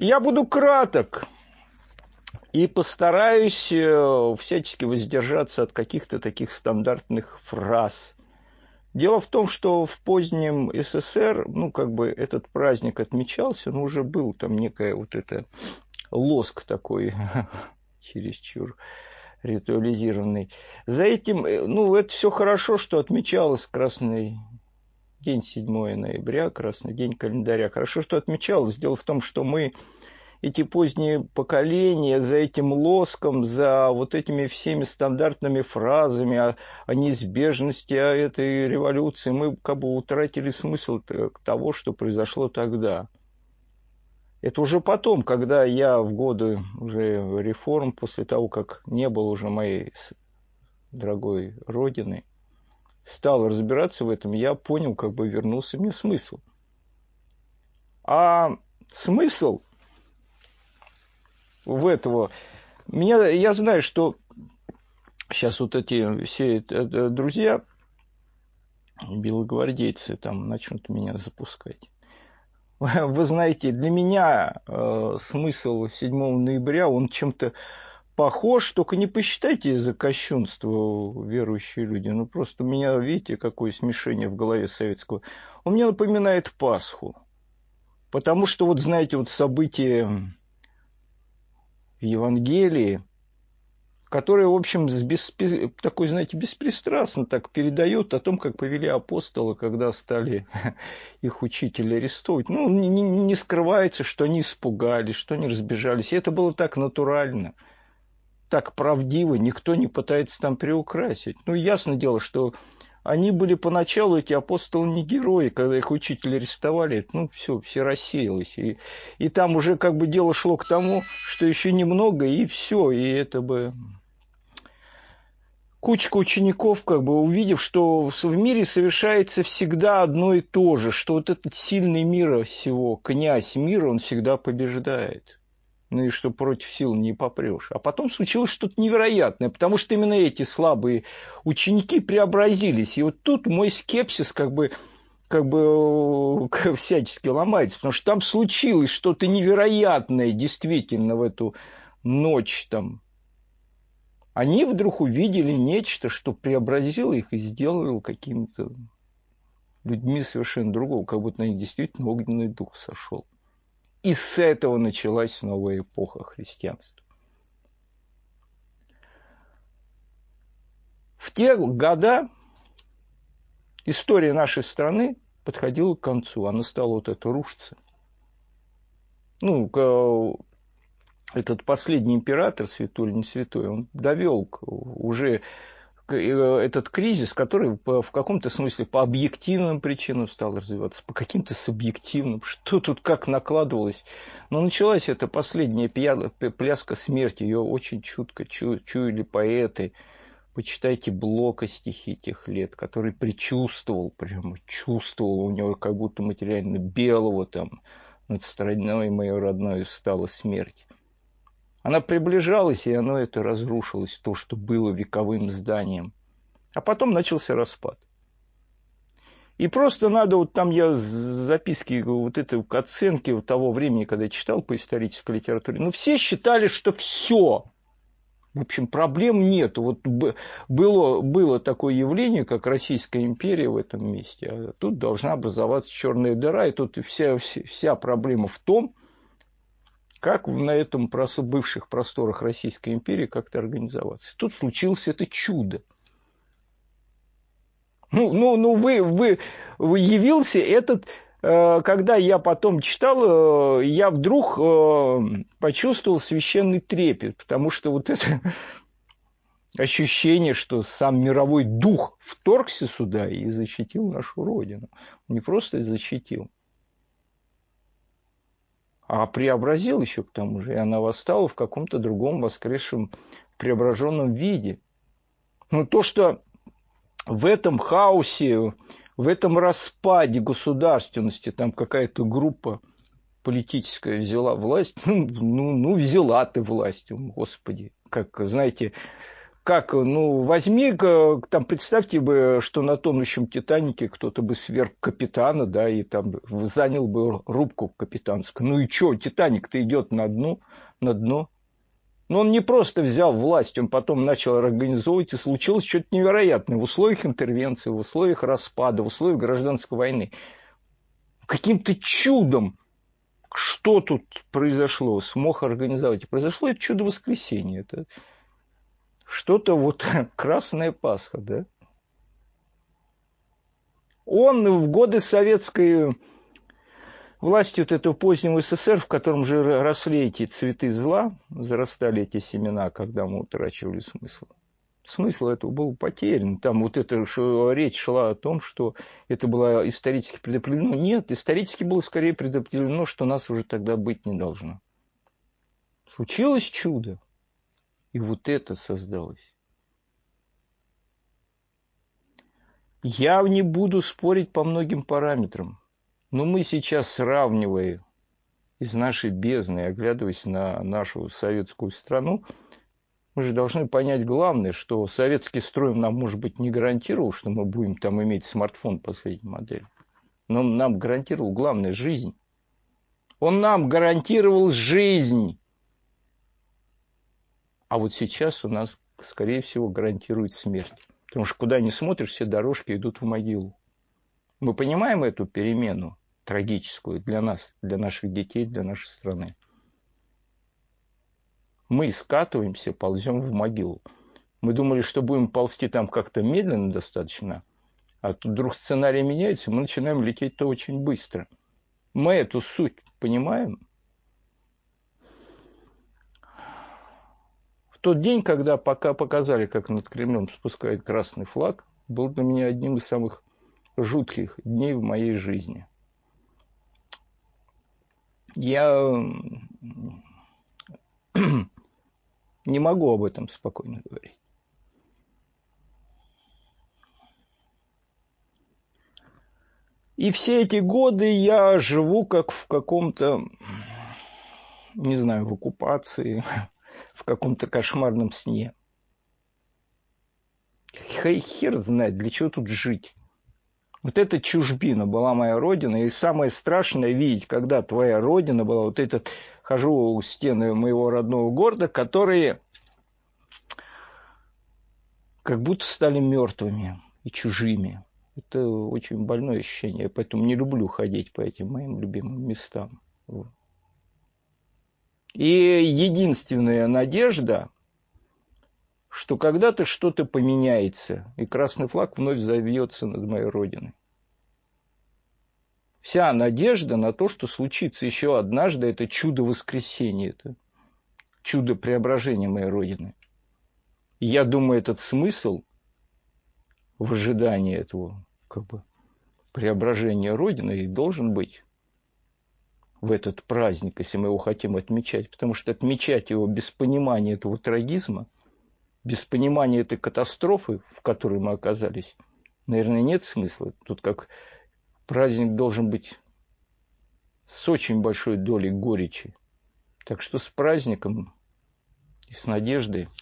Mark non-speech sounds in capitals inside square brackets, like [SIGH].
Я буду краток и постараюсь э, всячески воздержаться от каких-то таких стандартных фраз. Дело в том, что в позднем СССР, ну, как бы этот праздник отмечался, но уже был там некая вот это лоск такой [LAUGHS] чересчур ритуализированный. За этим, э, ну, это все хорошо, что отмечалось Красный день 7 ноября, Красный день календаря. Хорошо, что отмечалось. Дело в том, что мы эти поздние поколения за этим лоском, за вот этими всеми стандартными фразами о, о неизбежности о этой революции, мы как бы утратили смысл того, что произошло тогда. Это уже потом, когда я в годы уже реформ, после того, как не было уже моей дорогой родины, стал разбираться в этом, я понял, как бы вернулся мне смысл. А смысл в этого... Меня, я знаю, что сейчас вот эти все э, друзья, белогвардейцы, там начнут меня запускать. [LAUGHS] Вы знаете, для меня э, смысл 7 ноября, он чем-то похож, только не посчитайте за кощунство верующие люди. Ну, просто у меня, видите, какое смешение в голове советского. Он мне напоминает Пасху. Потому что, вот знаете, вот события в Евангелии, которое, в общем, без, такой, знаете, беспристрастно так передает о том, как повели апостолы, когда стали [LAUGHS] их учители арестовывать. Ну, не, не скрывается, что они испугались, что они разбежались. И это было так натурально, так правдиво, никто не пытается там приукрасить. Ну, ясно дело, что они были поначалу, эти апостолы, не герои, когда их учитель арестовали, ну, все, все рассеялось. И, и там уже как бы дело шло к тому, что еще немного, и все, и это бы... Кучка учеников, как бы увидев, что в мире совершается всегда одно и то же, что вот этот сильный мира всего, князь мира, он всегда побеждает ну и что против сил не попрешь. А потом случилось что-то невероятное, потому что именно эти слабые ученики преобразились. И вот тут мой скепсис как бы как бы [LAUGHS] всячески ломается, потому что там случилось что-то невероятное действительно в эту ночь там. Они вдруг увидели нечто, что преобразило их и сделало какими-то людьми совершенно другого, как будто на них действительно огненный дух сошел. И с этого началась новая эпоха христианства. В те года история нашей страны подходила к концу. Она стала вот это рушиться. Ну, этот последний император, святой или не святой, он довел уже этот кризис, который в каком-то смысле по объективным причинам стал развиваться, по каким-то субъективным, что тут как накладывалось. Но началась эта последняя пляска смерти, ее очень чутко чу чуяли поэты. Почитайте Блока стихи тех лет, который предчувствовал, прямо чувствовал, у него как будто материально белого там над страной моей родной стала смерть. Она приближалась, и оно это разрушилось, то, что было вековым зданием. А потом начался распад. И просто надо, вот там я записки, вот это оценки того времени, когда я читал по исторической литературе, ну все считали, что все. В общем, проблем нет. Вот было, было такое явление, как Российская империя в этом месте, а тут должна образоваться черная дыра, и тут вся, вся проблема в том, как на этом бывших просторах Российской империи как-то организоваться. Тут случилось это чудо. Ну, ну, ну вы, вы, вы явился этот, э, когда я потом читал, э, я вдруг э, почувствовал священный трепет, потому что вот это [LAUGHS] ощущение, что сам мировой дух вторгся сюда и защитил нашу Родину. Не просто защитил, а преобразил еще к тому же, и она восстала в каком-то другом воскресшем преображенном виде. Но то, что в этом хаосе, в этом распаде государственности там какая-то группа политическая взяла власть, ну, ну, ну взяла ты власть, господи, как, знаете, как, ну, возьми, там, представьте бы, что на тонущем Титанике кто-то бы сверг капитана, да, и там занял бы рубку капитанскую. Ну и что, Титаник-то идет на дно, на дно. Но он не просто взял власть, он потом начал организовывать, и случилось что-то невероятное в условиях интервенции, в условиях распада, в условиях гражданской войны. Каким-то чудом что тут произошло, смог организовать. И произошло это чудо воскресенья. Это что-то вот [LAUGHS] красная Пасха, да? Он в годы советской власти вот этого позднего СССР, в котором же росли эти цветы зла, зарастали эти семена, когда мы утрачивали смысл. Смысл этого был потерян. Там вот эта речь шла о том, что это было исторически предопределено. Нет, исторически было скорее предопределено, что нас уже тогда быть не должно. Случилось чудо. И вот это создалось. Я не буду спорить по многим параметрам. Но мы сейчас, сравнивая из нашей бездны, оглядываясь на нашу советскую страну, мы же должны понять главное, что советский строй нам, может быть, не гарантировал, что мы будем там иметь смартфон последней модели. Но он нам гарантировал главное – жизнь. Он нам гарантировал жизнь. А вот сейчас у нас, скорее всего, гарантирует смерть. Потому что куда ни смотришь, все дорожки идут в могилу. Мы понимаем эту перемену трагическую для нас, для наших детей, для нашей страны. Мы скатываемся, ползем в могилу. Мы думали, что будем ползти там как-то медленно достаточно, а тут вдруг сценарий меняется, мы начинаем лететь-то очень быстро. Мы эту суть понимаем. Тот день, когда пока показали, как над Кремлем спускает красный флаг, был для меня одним из самых жутких дней в моей жизни. Я [CLEARS THROAT] не могу об этом спокойно говорить. И все эти годы я живу как в каком-то, не знаю, в оккупации, [LAUGHS] в каком-то кошмарном сне. Хер знает, для чего тут жить. Вот эта чужбина была моя родина, и самое страшное видеть, когда твоя родина была, вот этот, хожу у стены моего родного города, которые как будто стали мертвыми и чужими. Это очень больное ощущение, поэтому не люблю ходить по этим моим любимым местам. И единственная надежда, что когда-то что-то поменяется, и красный флаг вновь завьется над моей родиной. Вся надежда на то, что случится еще однажды, это чудо воскресения, это чудо преображения моей родины. И я думаю, этот смысл в ожидании этого как бы, преображения Родины и должен быть в этот праздник, если мы его хотим отмечать. Потому что отмечать его без понимания этого трагизма – без понимания этой катастрофы, в которой мы оказались, наверное, нет смысла. Тут как праздник должен быть с очень большой долей горечи. Так что с праздником и с надеждой –